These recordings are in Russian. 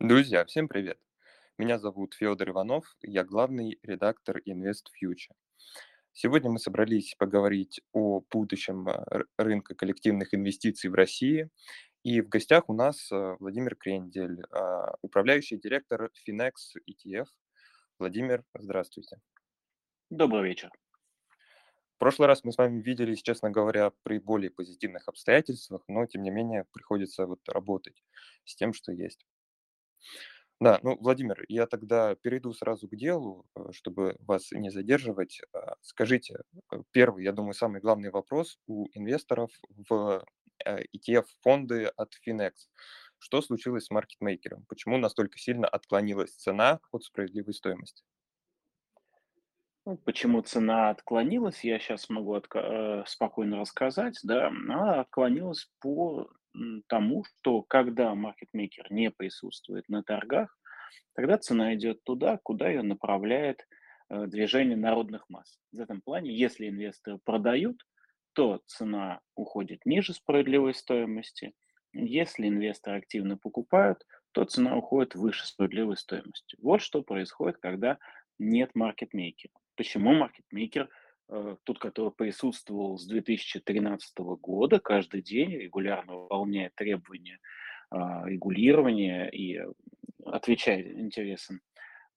Друзья, всем привет! Меня зовут Федор Иванов, я главный редактор Invest Future. Сегодня мы собрались поговорить о будущем р- рынка коллективных инвестиций в России. И в гостях у нас а, Владимир Крендель, а, управляющий директор Finex ETF. Владимир, здравствуйте. Добрый вечер. В прошлый раз мы с вами виделись, честно говоря, при более позитивных обстоятельствах, но тем не менее приходится вот работать с тем, что есть. Да, ну, Владимир, я тогда перейду сразу к делу, э, чтобы вас не задерживать. А, Скажите, э, первый, я думаю, самый главный вопрос у инвесторов в э, ETF-фонды от Finex. Что случилось с маркетмейкером? Почему настолько сильно отклонилась цена от справедливой стоимости? Ну, почему цена отклонилась, я сейчас могу отка- э, спокойно рассказать. Да, она отклонилась по тому, что когда маркетмейкер не присутствует на торгах, тогда цена идет туда, куда ее направляет э, движение народных масс. В этом плане, если инвесторы продают, то цена уходит ниже справедливой стоимости. Если инвесторы активно покупают, то цена уходит выше справедливой стоимости. Вот что происходит, когда нет маркетмейкера. Почему маркетмейкер, э, тот, который присутствовал с 2013 года, каждый день регулярно выполняет требования а, регулирования и э, отвечает интересам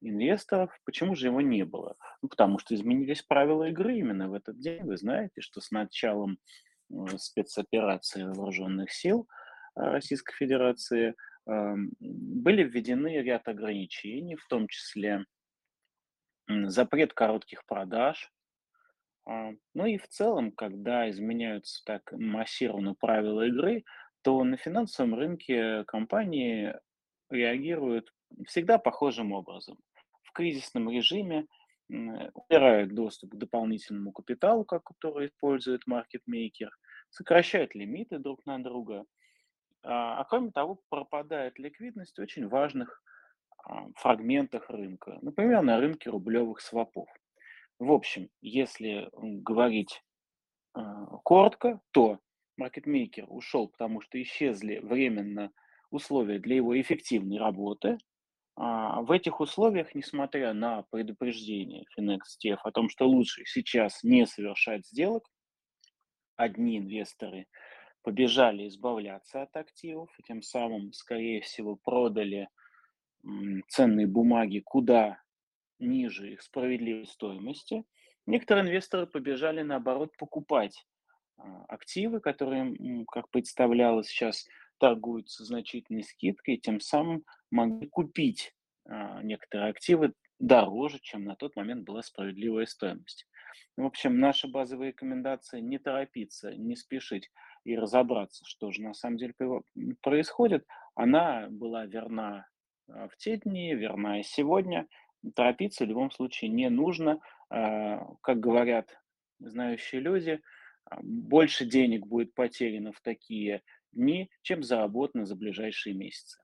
инвесторов, почему же его не было? Ну, потому что изменились правила игры именно в этот день. Вы знаете, что с началом э, спецоперации вооруженных сил э, Российской Федерации эм, были введены ряд ограничений, в том числе запрет коротких продаж. А, Ну и в целом, когда изменяются так массированно правила игры, то на финансовом рынке компании реагируют всегда похожим образом. В кризисном режиме убирают доступ к дополнительному капиталу, как- который использует маркетмейкер, сокращают лимиты друг на друга, а а кроме того, пропадает ликвидность очень важных фрагментах рынка, например, на рынке рублевых свопов. В общем, если говорить а, коротко, то маркетмейкер ушел, потому что исчезли временно условия для его эффективной работы. А, В этих условиях, несмотря на предупреждение Finex о том, что лучше сейчас не совершать сделок, одни инвесторы побежали избавляться от активов и тем самым, скорее всего, продали ценные бумаги куда ниже их справедливой стоимости. Некоторые инвесторы побежали, наоборот, покупать а, активы, которые, как представлялось, сейчас торгуются значительной скидкой, тем самым могли купить а, некоторые активы дороже, чем на тот момент была справедливая стоимость. В общем, наша базовая рекомендация не торопиться, не спешить и разобраться, что же на самом деле происходит, она была верна в те дни, верна и сегодня. Торопиться в любом случае не нужно. А, Как говорят знающие люди, а, больше денег будет потеряно в такие дни, чем заработано за ближайшие месяцы.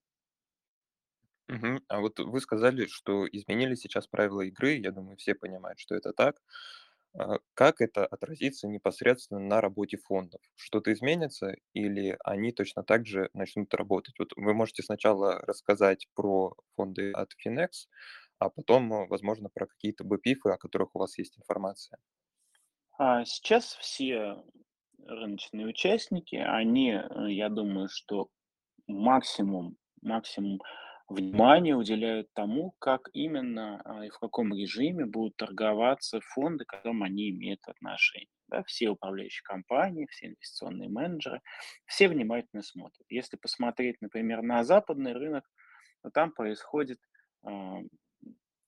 Мгм. А вот вы сказали, что изменились сейчас правила игры. Я думаю, все понимают, что это так. А, Как это отразится непосредственно на работе фондов? Что-то изменится или они точно так же начнут работать? Вот вы можете сначала рассказать про фонды от Finex, а потом, э, возможно, про какие-то BPIF, о которых у вас есть информация. А сейчас все рыночные участники, они, э, я думаю, что максимум, максимум внимания уделяют тому, как именно а, и в каком режиме будут торговаться фонды, к которым они имеют отношение. Да, все управляющие компании, все инвестиционные менеджеры, все внимательно смотрят. Если посмотреть, например, на западный рынок, то там происходит а,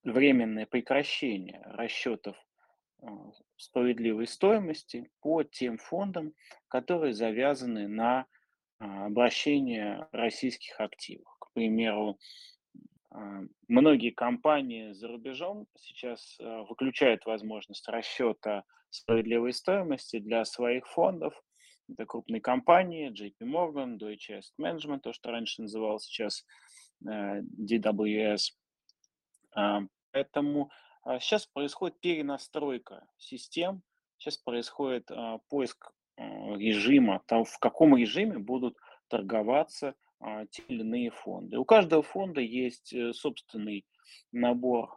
временное прекращение расчетов а, справедливой стоимости по тем фондам, которые завязаны на обращение российских активов. Примеру, а, многие компании за рубежом сейчас а, выключают возможность расчета справедливой стоимости для своих фондов. Это крупные компании, JP Morgan, Deutsche Asset Management, то, что раньше называлось сейчас э, DWS. А, Поэтому а, сейчас происходит перенастройка систем, сейчас происходит а, поиск а, режима, того, в каком режиме будут торговаться а, те или иные фонды. У каждого фонда есть э, собственный набор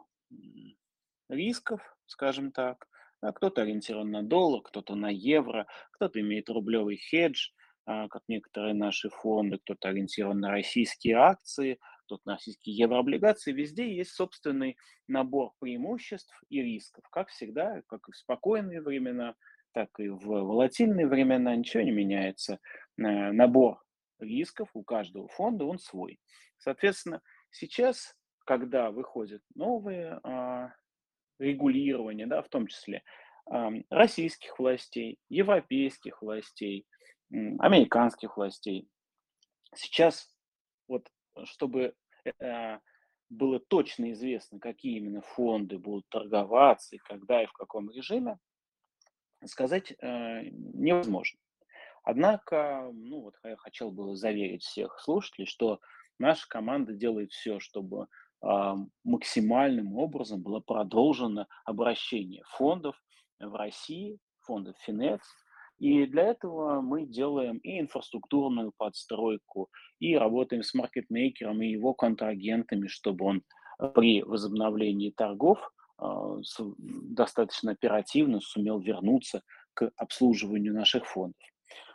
рисков, скажем так. А Кто-то ориентирован на доллар, кто-то на евро, кто-то имеет рублевый хедж, а, как некоторые наши фонды, кто-то ориентирован на российские акции, кто-то на российские еврооблигации. Везде есть собственный набор преимуществ и рисков. Как всегда, как и в спокойные времена, так и в волатильные времена ничего не меняется. Э, Набор рисков у каждого фонда, он свой. Соответственно, сейчас, когда выходят новые а, регулирования, да, в том числе ам, российских властей, европейских властей, американских властей, сейчас вот чтобы э, было точно известно, какие именно фонды будут торговаться и когда и в каком режиме, сказать э, невозможно. Однако, ну вот я хотел бы заверить всех слушателей, что наша команда делает все, чтобы а, максимальным образом было продолжено обращение фондов в России, фондов Финекс. И для этого мы делаем и инфраструктурную подстройку, и работаем с маркетмейкером и его контрагентами, чтобы он э, при возобновлении торгов с- достаточно оперативно сумел вернуться к обслуживанию наших фондов.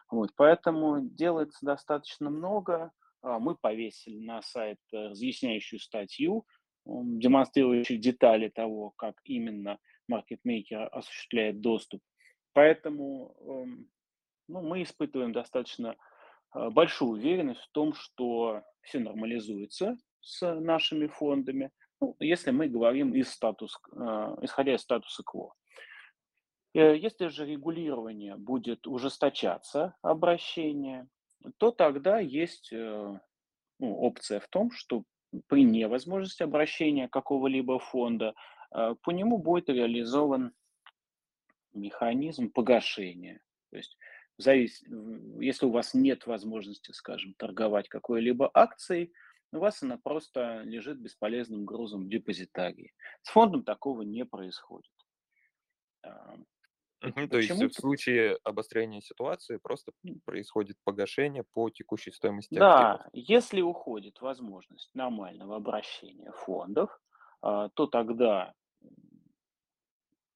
Вот, поэтому делается достаточно много. А, Мы повесили на сайт э, разъясняющую статью, демонстрирующую детали того, как именно маркетмейкер осуществляет доступ. Поэтому эм, ну, мы испытываем достаточно э, большую уверенность в том, что все нормализуется с нашими фондами, ну, если мы говорим из статус, э, исходя из статуса КВО. Э, Если же регулирование будет ужесточаться, обращение, то тогда есть э, ну, опция в том, что при невозможности обращения какого-либо фонда э, по нему будет реализован механизм погашения. То есть завис- если у вас нет возможности, скажем, торговать какой-либо акцией, у вас она просто лежит бесполезным грузом в депозитарии. С фондом такого не происходит. Мгм. То есть в случае обострения ситуации просто происходит погашение по текущей стоимости активов. Да, если уходит возможность нормального обращения фондов, а, то тогда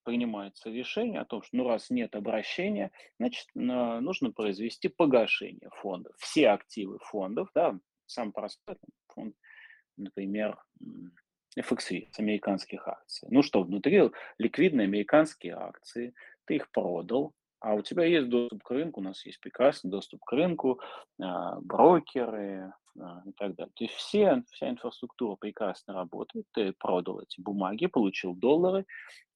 принимается решение о том, что ну, раз нет обращения, значит, на- нужно произвести погашение фондов. Все активы фондов, да, сам простой фонд, например, FXV с американских акций. Ну что, внутри ликвидные американские акции, ты их продал, а у тебя есть доступ к рынку, у нас есть прекрасный доступ к рынку, а, брокеры а, и так далее. То есть все, вся инфраструктура прекрасно работает, ты продал эти бумаги, получил доллары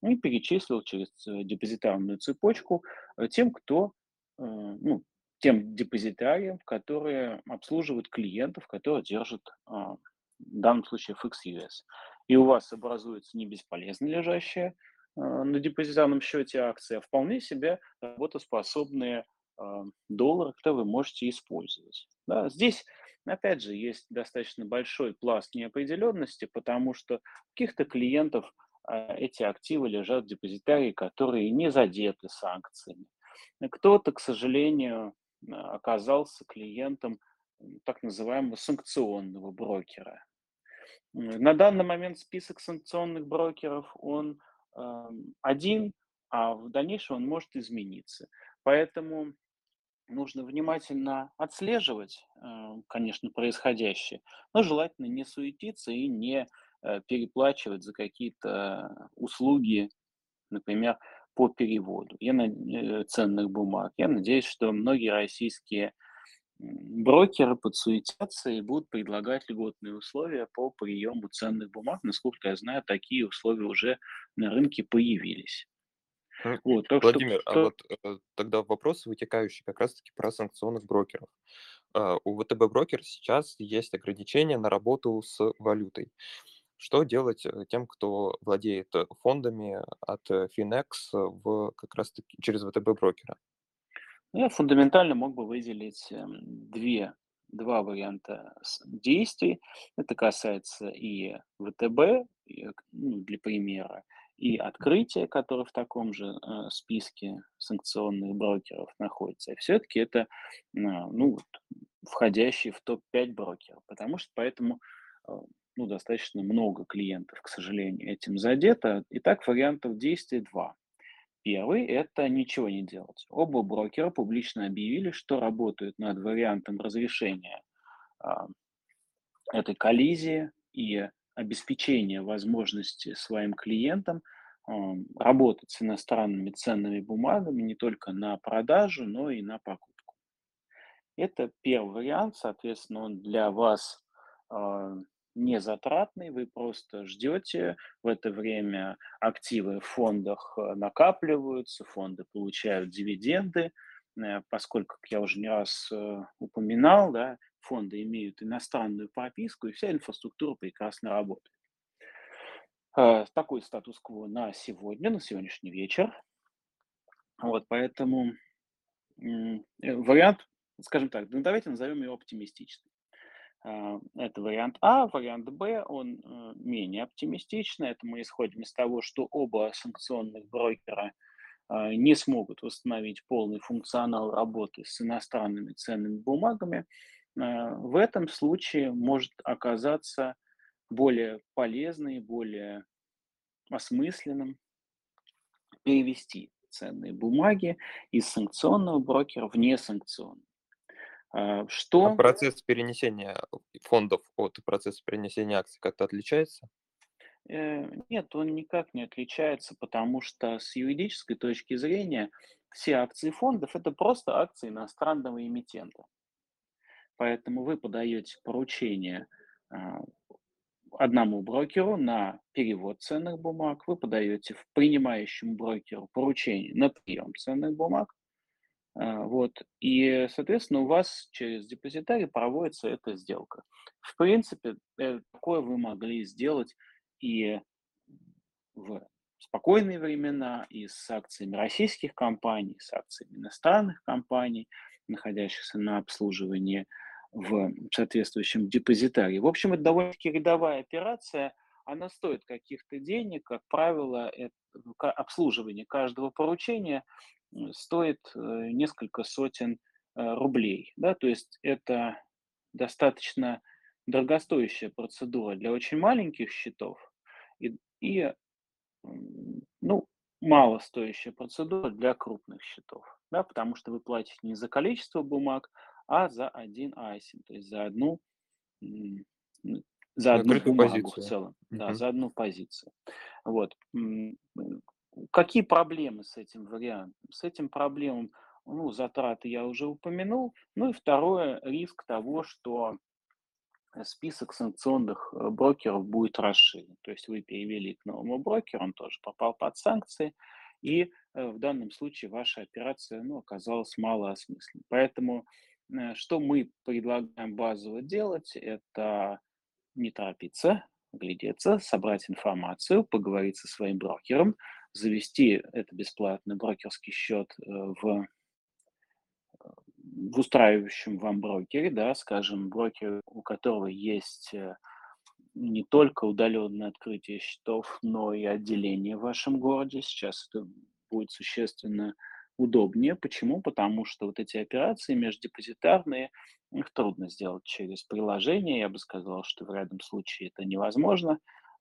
и перечислил через э, депозитарную цепочку э, тем, кто, э, ну, тем депозитариям, которые обслуживают клиентов, которые держат а, в данном случае FXUS. И у вас образуется не бесполезно лежащая на депозитарном счете акции, а вполне себе работоспособные а, доллары, которые вы можете использовать. Да, здесь, опять же, есть достаточно большой пласт неопределенности, потому что у каких-то клиентов а, эти активы лежат в депозитарии, которые не задеты санкциями. Кто-то, к сожалению, а, оказался клиентом так называемого санкционного брокера. На данный момент список санкционных брокеров, он один, а в дальнейшем он может измениться. Поэтому нужно внимательно отслеживать, а, конечно, происходящее, но желательно не суетиться и не э, переплачивать за какие-то услуги, например, по переводу я на- э, ценных бумаг. Я надеюсь, что многие российские брокеры подсуетятся и будут предлагать льготные условия по приему ценных бумаг. Насколько я знаю, такие условия уже на рынке появились. М, Вот, так что Владимир, а кто вот э, тогда вопрос, вытекающий как раз-таки про санкционных брокеров. А, У ВТБ брокер сейчас есть ограничения на работу с валютой. Что делать э, тем, кто владеет э, фондами от э, Finex в как раз-таки через ВТБ брокера? Ну, Я фундаментально мог бы выделить эм, две, два варианта действий. Это касается и ВТБ, э, ну, для примера, и открытия, которое в таком же э, списке санкционных брокеров находится. И все-таки это а, ну, вот входящие в топ-5 брокеров, потому что поэтому э, ну, достаточно много клиентов, к сожалению, этим задето. Итак, вариантов действий два. Первый– это ничего не делать. Оба брокера публично объявили, что работают над вариантом разрешения этой коллизии и обеспечения возможности своим клиентам работать с иностранными ценными бумагами не только на продажу, но и на покупку. Это первый вариант, соответственно, он для вас а, не затратный, вы просто ждете, в это время активы в фондах э, накапливаются, фонды получают дивиденды, э, поскольку, как я уже не раз э, упоминал, да, фонды имеют иностранную прописку, и вся инфраструктура прекрасно работает. Такой статус-кво на сегодня, на сегодняшний вечер. Вот, поэтому вариант, скажем так, ну, давайте назовем его оптимистичным. А, это вариант А. Вариант Б, он э, менее оптимистичный. Это мы исходим из того, что оба санкционных брокера не смогут восстановить полный функционал работы с иностранными ценными бумагами. А, в этом случае может оказаться более полезным, более осмысленным перевести ценные бумаги из санкционного брокера в несанкционный. А, А процесс перенесения фондов от процесса перенесения акций как-то отличается? Э, нет, он никак не отличается, потому что с юридической точки зрения все акции фондов– это просто акции иностранного эмитента. Поэтому вы подаете поручение а, одному брокеру на перевод ценных бумаг, вы подаете в принимающему брокеру поручение на прием ценных бумаг, а, вот. И, соответственно, у вас через депозитарий проводится эта сделка. В принципе, э, такое вы могли сделать и в спокойные времена, и с акциями российских компаний, с акциями иностранных компаний, находящихся на обслуживании в соответствующем депозитарии. В общем, это довольно-таки рядовая операция, она стоит каких-то денег, как правило, это обслуживание каждого поручения стоит э, несколько сотен э, рублей. Да? То есть это достаточно дорогостоящая процедура для очень маленьких счетов и, и ну, мало стоящая процедура для крупных счетов, да, потому что вы платите не за количество бумаг, а за один айсинг, то есть за одну, за одну бумагу позицию. в целом, uh-huh. да, за одну позицию. Вот. Какие проблемы с этим вариантом? С этим проблемом, ну, затраты я уже упомянул. Ну и второе, риск того, что список санкционных э, брокеров будет расширен. То есть вы перевели к новому брокеру, он тоже попал под санкции, и э, в данном случае ваша операция ну, оказалась малоосмысленной. Поэтому что мы предлагаем базово делать, это не торопиться, глядеться, собрать информацию, поговорить со своим брокером, завести это бесплатный брокерский счет э, в, в устраивающем вам брокере, да, скажем, брокер, у которого есть э, не только удаленное открытие счетов, но и отделение в вашем городе. Сейчас это будет существенно удобнее. Почему? Потому что вот эти операции междепозитарные, их трудно сделать через приложение. Я бы сказал, что в рядом случае это невозможно.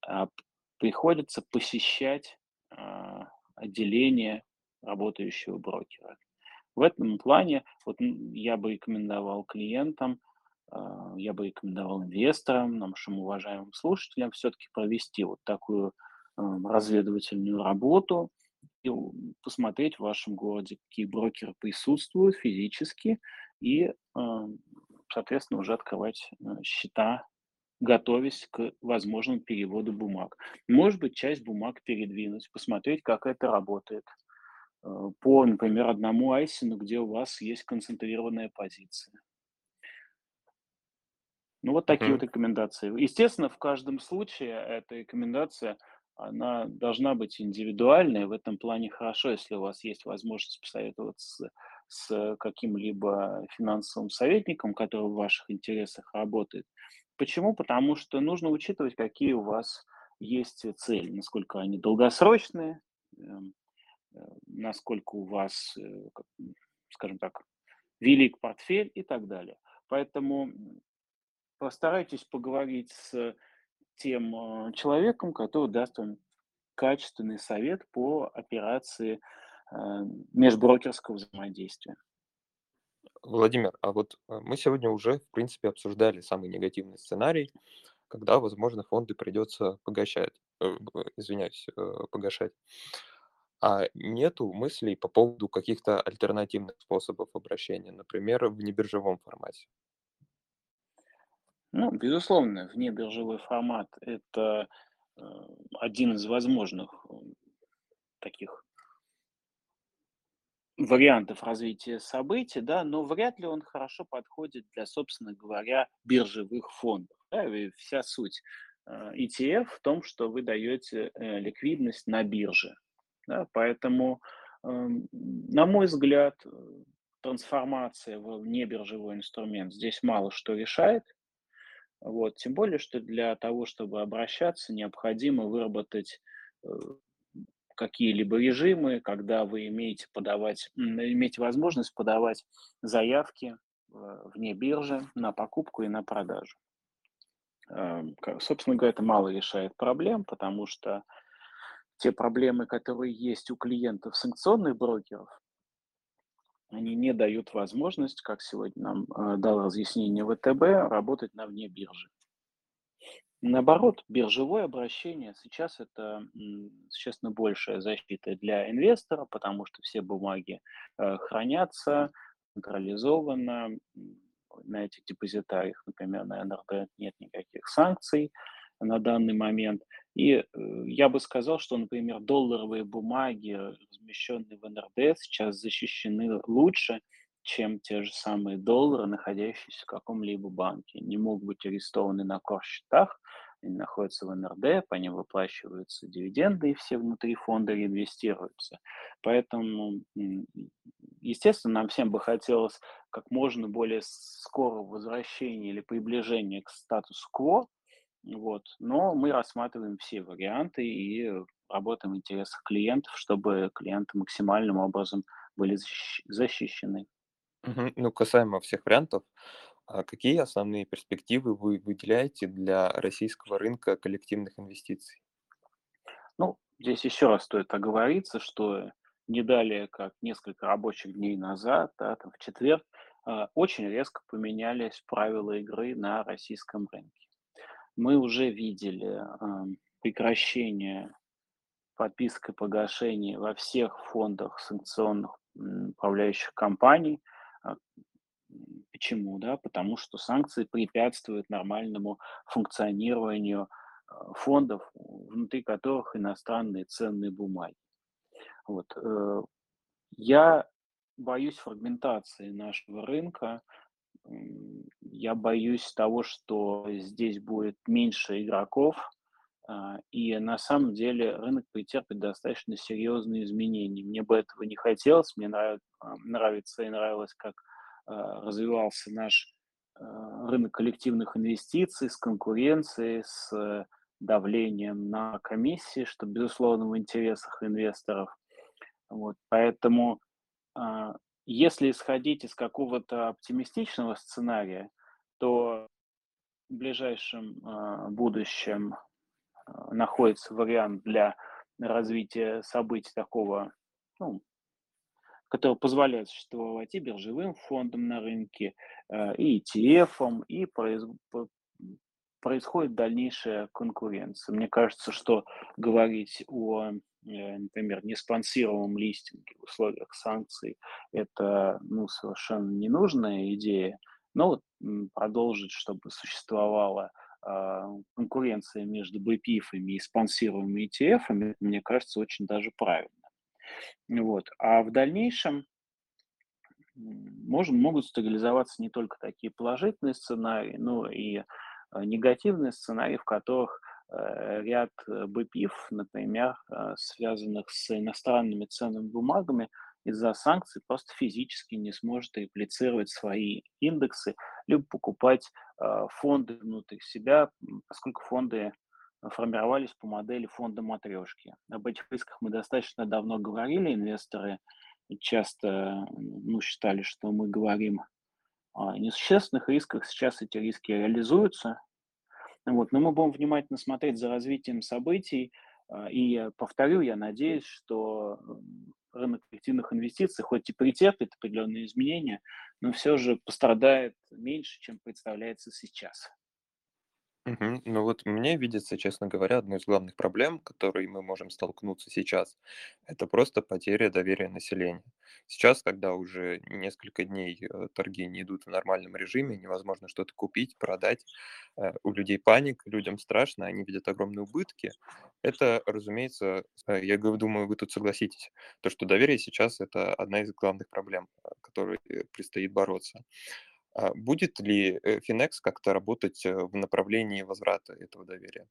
А приходится посещать а, отделение работающего брокера. В этом плане вот я бы рекомендовал клиентам, а, я бы рекомендовал инвесторам, нашим уважаемым слушателям все-таки провести вот такую разведывательную работу посмотреть в вашем городе, какие брокеры присутствуют физически, и, соответственно, уже открывать э, счета готовясь к возможному переводу бумаг. Может быть, часть бумаг передвинуть, посмотреть, как это работает. Э, по, например, одному айсину, где у вас есть концентрированная позиция. Ну, вот такие mm-hmm. вот рекомендации. Естественно, в каждом случае эта рекомендация, она должна быть индивидуальной. В этом плане хорошо, если у вас есть возможность посоветоваться с, с каким-либо финансовым советником, который в ваших интересах работает. Почему? Потому что нужно учитывать, какие у вас есть цели, насколько они долгосрочные, эм, э, насколько у вас, э, скажем так, велик портфель и так далее. Поэтому постарайтесь поговорить с тем э, человеком, который даст вам качественный совет по операции э, межброкерского взаимодействия. Владимир, а вот э, мы сегодня уже, в принципе, обсуждали самый негативный сценарий, когда, возможно, фонды придется погашать, э, извиняюсь, э, погашать. А нету мыслей по поводу каких-то альтернативных способов обращения, например, в небиржевом формате? Ну, безусловно, внебиржевой формат– это э, один из возможных таких вариантов развития событий, да, но вряд ли он хорошо подходит для, собственно говоря, биржевых фондов. Да, и вся суть э, ETF в том, что вы даете э, ликвидность на бирже. Да, поэтому, эм, на мой взгляд, трансформация в небиржевой инструмент здесь мало что решает. Вот, тем более, что для того, чтобы обращаться, необходимо выработать какие-либо режимы, когда вы имеете подавать, имеете возможность подавать заявки э, вне биржи на покупку и на продажу. Эм, собственно говоря, это мало решает проблем, потому что те проблемы, которые есть у клиентов санкционных брокеров, они не дают возможность, как сегодня нам э, дал разъяснение ВТБ, работать на вне биржи. Наоборот, биржевое обращение сейчас это, существенно, большая защита для инвестора, потому что все бумаги э, хранятся централизованно. На этих депозитариях, например, на НРД нет никаких санкций на данный момент. И э, я бы сказал, что, например, долларовые бумаги, размещенные в НРД, сейчас защищены лучше, чем те же самые доллары, находящиеся в каком-либо банке. Не могут быть арестованы на кор-счетах, они находятся в НРД, по ним выплачиваются дивиденды, и все внутри фонда реинвестируются. Поэтому, естественно, нам всем бы хотелось как можно более скорого возвращения или приближения к статус-кво, вот. Но мы рассматриваем все варианты и работаем в интересах клиентов, чтобы клиенты максимальным образом были защищены. Мгм. Ну, касаемо всех вариантов, а какие основные перспективы вы выделяете для российского рынка коллективных инвестиций? Ну, здесь еще раз стоит оговориться, что не далее, как несколько рабочих дней назад, да, там в четверг, а, очень резко поменялись правила игры на российском рынке. Мы уже видели а, прекращение подписки погашения во всех фондах санкционных управляющих компаний. А, почему? Да? Потому что санкции препятствуют нормальному функционированию а, фондов, внутри которых иностранные ценные бумаги. Вот. Э, я боюсь фрагментации нашего рынка, я боюсь того, что здесь будет меньше игроков, а, и на самом деле рынок претерпит достаточно серьезные изменения. Мне бы этого не хотелось, мне. А, нравится и нравилось, как а, развивался наш рынок коллективных инвестиций с конкуренцией, с давлением на комиссии, что, безусловно, в интересах инвесторов. Вот. Поэтому, если исходить из какого-то оптимистичного сценария, то в ближайшем будущем находится вариант для развития событий такого, ну, который позволяет существовать и биржевым фондам на рынке, э, и ETF, и произ... происходит дальнейшая конкуренция. Мне кажется, что говорить о, э, например, неспонсируемом листинге в условиях санкций – это ну, совершенно ненужная идея, но продолжить, чтобы существовала а, конкуренция между BPIF и спонсируемыми ETF, мне кажется, очень даже правильно. Вот. А в дальнейшем можно, могут стабилизоваться не только такие положительные сценарии, но и негативные сценарии, в которых э, ряд BPIF, например, а, связанных с иностранными ценными бумагами, из-за санкций просто физически не сможет реплицировать свои индексы, либо покупать э, фонды внутри себя, поскольку фонды формировались по модели фонда матрешки. Об этих рисках мы достаточно давно говорили, инвесторы часто ну, считали, что мы говорим несущественных рисках сейчас эти риски реализуются. Вот, но мы будем внимательно смотреть за развитием событий. А, и повторю, я надеюсь, что рынок коллективных инвестиций хоть и претерпит определенные изменения, но все же пострадает меньше, чем представляется сейчас. Мгм. Ну вот мне видится, честно говоря, одной из главных проблем, которой мы можем столкнуться сейчас, это просто потеря доверия населения. Сейчас, когда уже несколько дней э, торги не идут в нормальном режиме, невозможно что-то купить, продать, э, у людей паник, людям страшно, они видят огромные убытки. Это, разумеется, э, я думаю, вы тут согласитесь, то, что доверие сейчас это одна из главных проблем, э, которой предстоит бороться. А будет ли, э, Finex как-то работать, э, в направлении возврата этого доверия?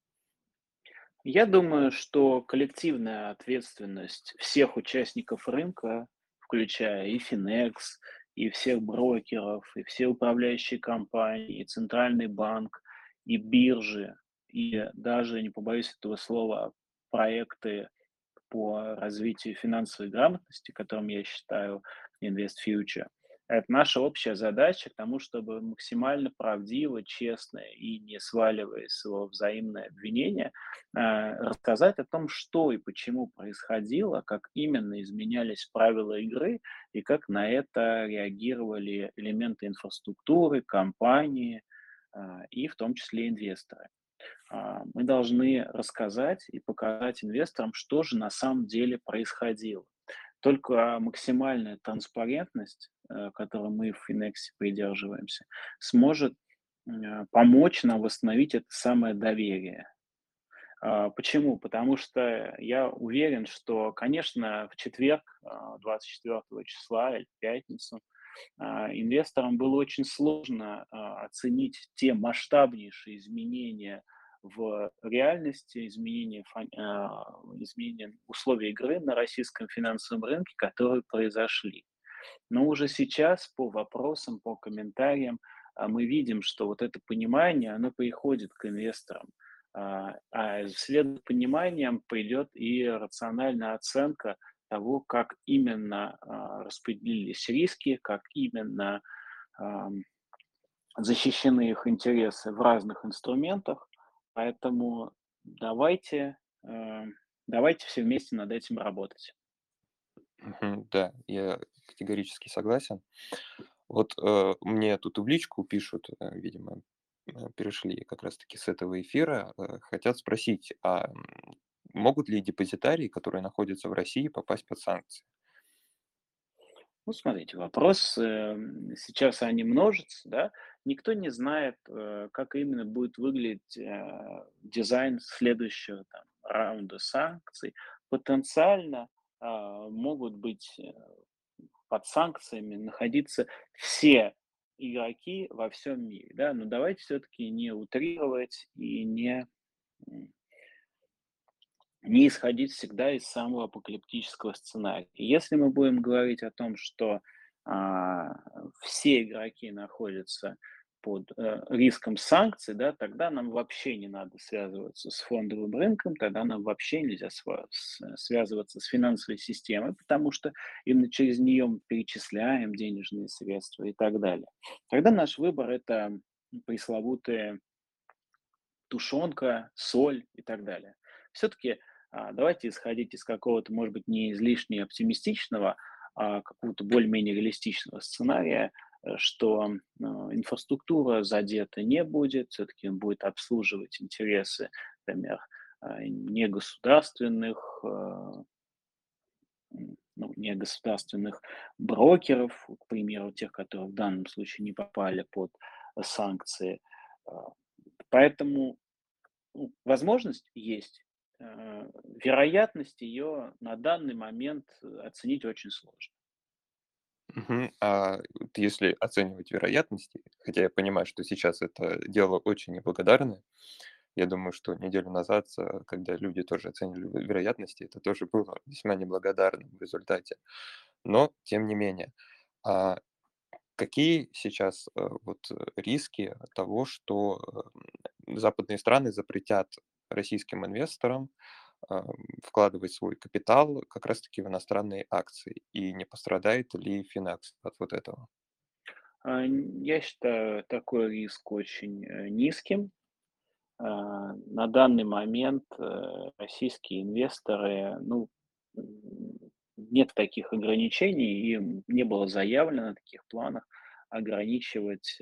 Я думаю, что коллективная ответственность всех участников рынка, включая и Finex, и всех брокеров, и все управляющие компании, и центральный банк, и биржи, и даже, не побоюсь этого слова, проекты по развитию финансовой грамотности, которым я считаю Invest Future. Это наша общая задача к тому, чтобы максимально правдиво, честно и не сваливаясь во взаимное обвинение, э, рассказать о том, что и почему происходило, как именно изменялись правила игры и как на это реагировали элементы инфраструктуры, компании а, и в том числе инвесторы. А, Мы должны рассказать и показать инвесторам, что же на самом деле происходило. Только максимальная транспарентность, э, которой мы в Финексе придерживаемся, сможет м, помочь нам восстановить это самое доверие. А, Почему? Потому что я уверен, что, конечно, в четверг, а, 24 числа или в пятницу, а, инвесторам было очень сложно а, оценить те масштабнейшие изменения в реальности, изменения, фон- а, изменения условий игры на российском финансовом рынке, которые произошли. Но уже сейчас по вопросам, по комментариям а, мы видим, что вот это понимание, оно приходит к инвесторам. А а вслед за пониманием пойдет и рациональная оценка того, как именно а, распределились риски, как именно защищены их интересы в разных инструментах. Поэтому давайте, э, давайте все вместе над этим работать. Да, я категорически согласен. Вот, э, мне тут личку пишут, э, видимо, э, перешли как раз таки с этого эфира, э, хотят спросить, а, могут ли депозитарии, которые находятся в России, попасть под санкции? Ну, смотрите, вопрос, эм, сейчас они множатся, да. Никто не знает, э, как именно будет выглядеть, э, дизайн следующего там раунда санкций. Потенциально, а, могут быть, э, под санкциями находиться все игроки во всем мире, да. Но давайте все-таки не утрировать и не, не исходить всегда из самого апокалиптического сценария. Если мы будем говорить о том, что а, все игроки находятся под э, риском санкций, да, тогда нам вообще не надо связываться с фондовым рынком, тогда нам вообще нельзя сва- с- связываться с финансовой системой, потому что именно через нее мы перечисляем денежные средства и так далее. Тогда наш выбор это пресловутые тушенка, соль и так далее. Все-таки давайте исходить из какого-то, может быть, не излишне оптимистичного, а какого-то более-менее реалистичного сценария, э, что а, инфраструктура задета не будет, все-таки он будет обслуживать интересы, например, а, негосударственных, а, ну, негосударственных брокеров, к примеру, тех, которые в данном случае не попали под санкции. А, Поэтому ну, возможность есть. Э, вероятность ее на данный момент, э, оценить очень сложно. Мгм. А если оценивать вероятности, хотя я понимаю, что сейчас это дело очень неблагодарное, я думаю, что неделю назад, э, когда люди тоже оценивали ве- вероятности, это тоже было весьма неблагодарным в результате. Но, тем не менее, а какие сейчас вот риски того, что западные страны запретят российским инвесторам а, вкладывать свой капитал как раз-таки в иностранные акции, и не пострадает ли Финакс от вот этого? А, я считаю такой риск очень, э, низким. А, на данный момент, э, российские инвесторы, ну, нет таких ограничений, и не было заявлено таких планах ограничивать,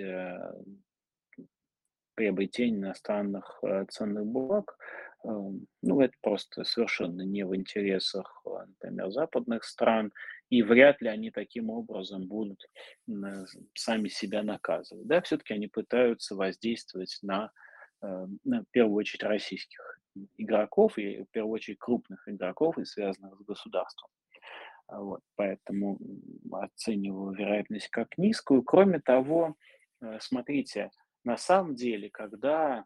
приобретение иностранных, э, ценных бумаг. Эм, ну, это просто совершенно не в интересах, э, например, западных стран, и вряд ли они таким образом будут э, сами себя наказывать. Да, все-таки они пытаются воздействовать на, на, в первую очередь, российских игроков и, в первую очередь, крупных игроков и связанных с государством. А Вот, поэтому оцениваю вероятность как низкую. Кроме того, смотрите, на самом деле, когда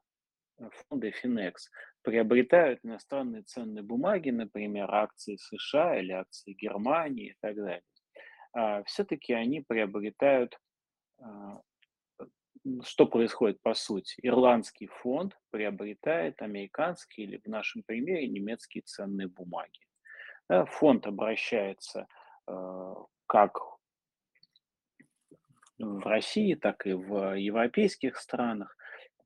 э, фонды Финекс приобретают иностранные ценные бумаги, например, акции США или акции Германии и так далее, а, все-таки они приобретают, а, что происходит по сути? Ирландский фонд приобретает американские или в нашем примере немецкие ценные бумаги. Да, фонд обращается э, как в России, так и в европейских странах.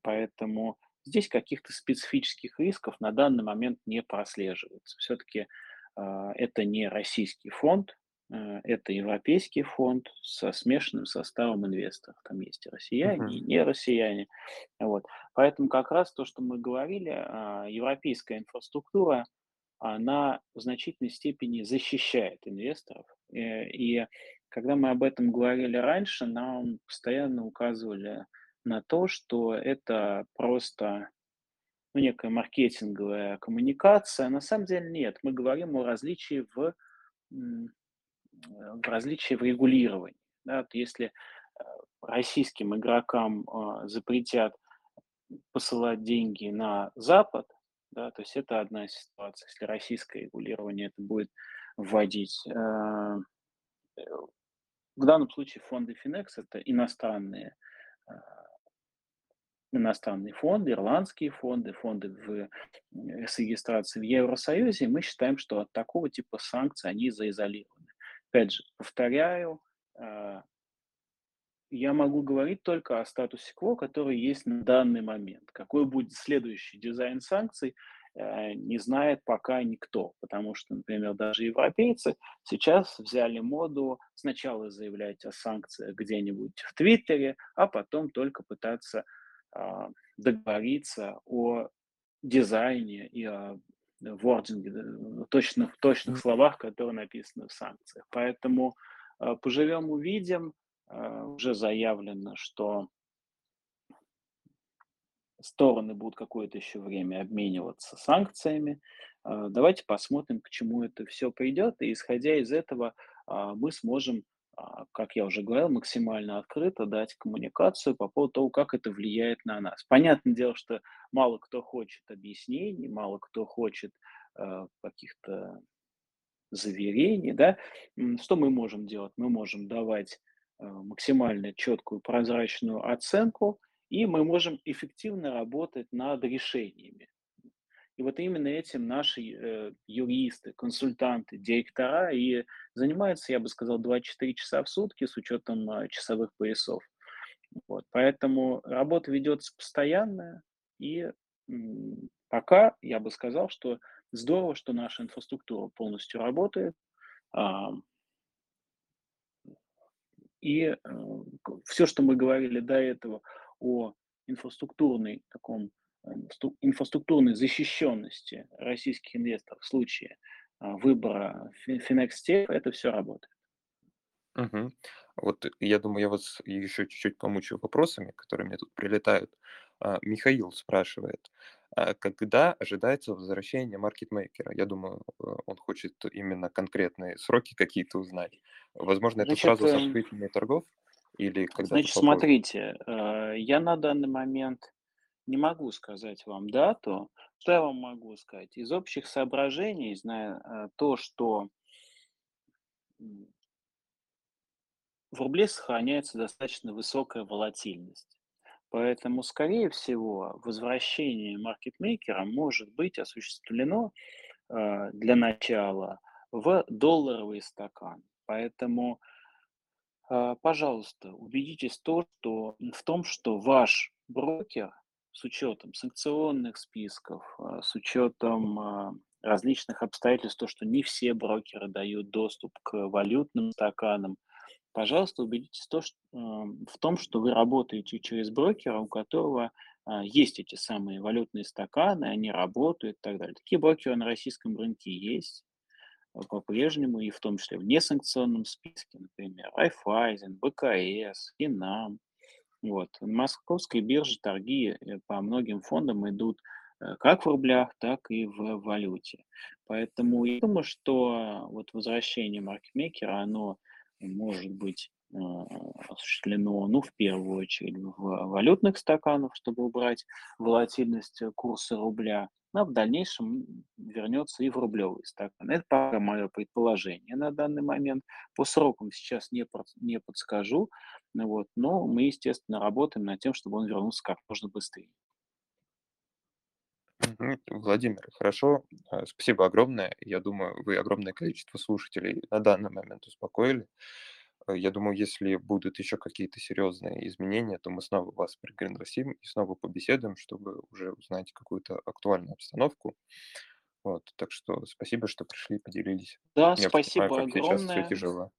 Поэтому здесь каких-то специфических рисков на данный момент не прослеживается. Все-таки это не российский фонд, э, это европейский фонд со смешанным составом инвесторов. Там есть и россияне, и не россияне. Вот. Поэтому как раз то, что мы говорили, а, европейская инфраструктура, она в значительной степени защищает инвесторов. Э, И когда мы об этом говорили раньше, нам постоянно указывали на то, что это просто ну, некая маркетинговая коммуникация. На самом деле нет. Мы говорим о различии в, э, в различии в регулировании. Да, если э, российским игрокам а, запретят посылать деньги на Запад, да, то есть это одна ситуация. Если российское регулирование это будет вводить, э, э, в данном случае фонды Финекс это иностранные, а, иностранные фонды, ирландские фонды, фонды в, м, с регистрацией в Евросоюзе. Мы считаем, что от такого типа санкций они заизолированы. Опять же, повторяю, а, я могу говорить только о статусе кво, который есть на данный момент. Какой будет следующий дизайн санкций, э, не знает пока никто, потому что, например, даже европейцы сейчас взяли моду сначала заявлять о санкциях где-нибудь в Твиттере, а потом только пытаться а, договориться о дизайне и о вординге, точных, точных словах, которые написаны в санкциях. Поэтому а, поживем, увидим. А, Уже заявлено, что стороны будут какое-то еще время обмениваться санкциями. А, Давайте посмотрим, к чему это все придет, и исходя из этого а, мы сможем, а, как я уже говорил, максимально открыто дать коммуникацию по поводу того, как это влияет на нас. Понятное дело, что мало кто хочет объяснений, мало кто хочет каких-то заверений, да. Что мы можем делать? Мы можем давать максимально четкую, прозрачную оценку, и мы можем эффективно работать над решениями. И вот именно этим наши э, юристы, консультанты, директора и занимаются, я бы сказал, 24 часа в сутки с учетом э, часовых поясов. Вот. Поэтому работа ведется постоянная, и м, пока я бы сказал, что здорово, что наша инфраструктура полностью работает, а, и все, что мы говорили до этого о инфраструктурной таком э, сту- инфраструктурной защищенности российских инвесторов в случае а, выбора Фи- Finex это все работает. мгм. Вот я думаю, я вас еще чуть-чуть помучу вопросами, которые мне тут прилетают. А, Михаил спрашивает, а когда ожидается возвращение маркетмейкера? Я думаю, э, он хочет именно конкретные сроки какие-то узнать. Возможно, это Значит, сразу с эм, открытием торгов или когда-то значит, смотрите, э, я на данный момент не могу сказать вам дату. Что я вам могу сказать? Из общих соображений, зная э, то, что в рубле сохраняется достаточно высокая волатильность. Поэтому, скорее всего, возвращение маркетмейкера может быть осуществлено э, для начала в долларовый стакан. Поэтому А, пожалуйста, убедитесь то, что в том, что ваш брокер с учетом санкционных списков, а, с учетом, а, различных обстоятельств, то, что не все брокеры дают доступ к валютным стаканам. Пожалуйста, убедитесь то, чт ам, в том, что вы работаете через брокера, у которого, а, есть эти самые валютные стаканы, они работают и так далее. Такие брокеры на российском рынке есть, а, по-прежнему, и в том числе в несанкционном списке, например, Райффайзен, БКС, Финам. Вот. На московской бирже торги, э, по многим фондам идут, э, как в рублях, так и в валюте. Поэтому я думаю, что вот возвращение маркетмейкера, оно может быть, осуществлено, ну, в первую очередь, в валютных стаканах, чтобы убрать волатильность, э, курса рубля, а в дальнейшем, вернется и в рублевые стаканы. Это пока мое предположение на данный момент. По срокам сейчас не не подскажу, вот, но мы, естественно, работаем над тем, чтобы он вернулся как можно быстрее. Владимир, хорошо. А, спасибо огромное. Я думаю, вы огромное количество слушателей на данный момент успокоили. Э, я думаю, если будут еще какие-то серьезные изменения, то мы снова вас пригласим и снова побеседуем, чтобы уже узнать какую-то актуальную обстановку. Вот, так что спасибо, что пришли, поделились. Да, Я понимаю, спасибо как сейчас все огромное. тяжело.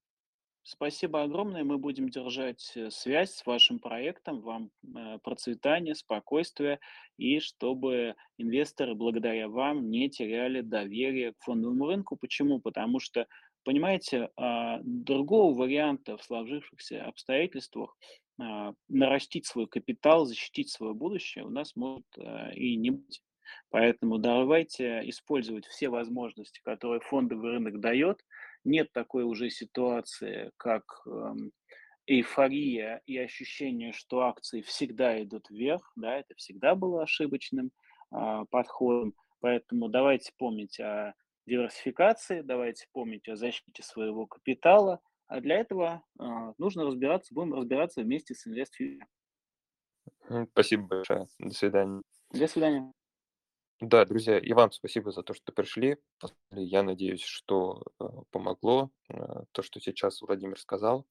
Спасибо огромное. Мы будем держать, э, связь с вашим проектом. Вам, э, процветания, спокойствия и чтобы инвесторы благодаря вам не теряли доверие к фондовому рынку. Почему? Потому что, понимаете, а, другого варианта в сложившихся обстоятельствах, а, нарастить свой капитал, защитить свое будущее у нас может, а, и не быть. Поэтому давайте использовать все возможности, которые фондовый рынок дает. Нет такой уже ситуации, как, эм, эйфория и ощущение, что акции всегда идут вверх. Да, это всегда было ошибочным, подходом. Поэтому давайте помнить о диверсификации, давайте помнить о защите своего капитала. А для этого, а, нужно разбираться, будем разбираться вместе с. М, спасибо большое. До свидания. До свидания. Да, друзья, и вам спасибо за то, что пришли. Я надеюсь, что, э, помогло, э, то, что сейчас Владимир сказал.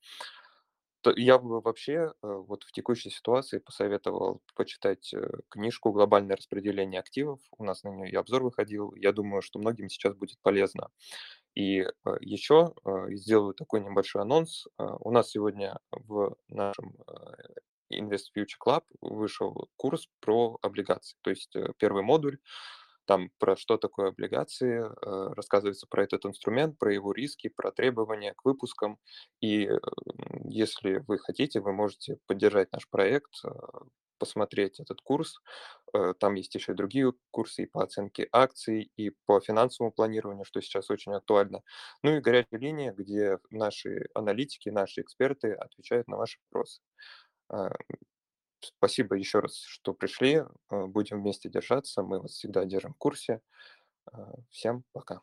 Я бы вообще, э, вот в текущей ситуации посоветовал почитать, э, книжку "Глобальное распределение активов". У нас на нее и обзор выходил. Я думаю, что многим сейчас будет полезно. И, э, еще, сделаю такой небольшой анонс. У нас сегодня в нашем, Invest Future Club вышел курс про облигации. То есть, 1 модуль, там про что такое облигации, э, рассказывается про этот инструмент, про его риски, про требования к выпускам. И, м, если вы хотите, вы можете поддержать наш проект, э, посмотреть этот курс. Э, там есть еще и другие курсы и по оценке акций, и по финансовому планированию, что сейчас очень актуально. Ну и горячая линия, где наши аналитики, наши эксперты отвечают на ваши вопросы. Спасибо еще раз, что пришли. Э, будем вместе держаться. Мы вас всегда держим в курсе. А, всем пока.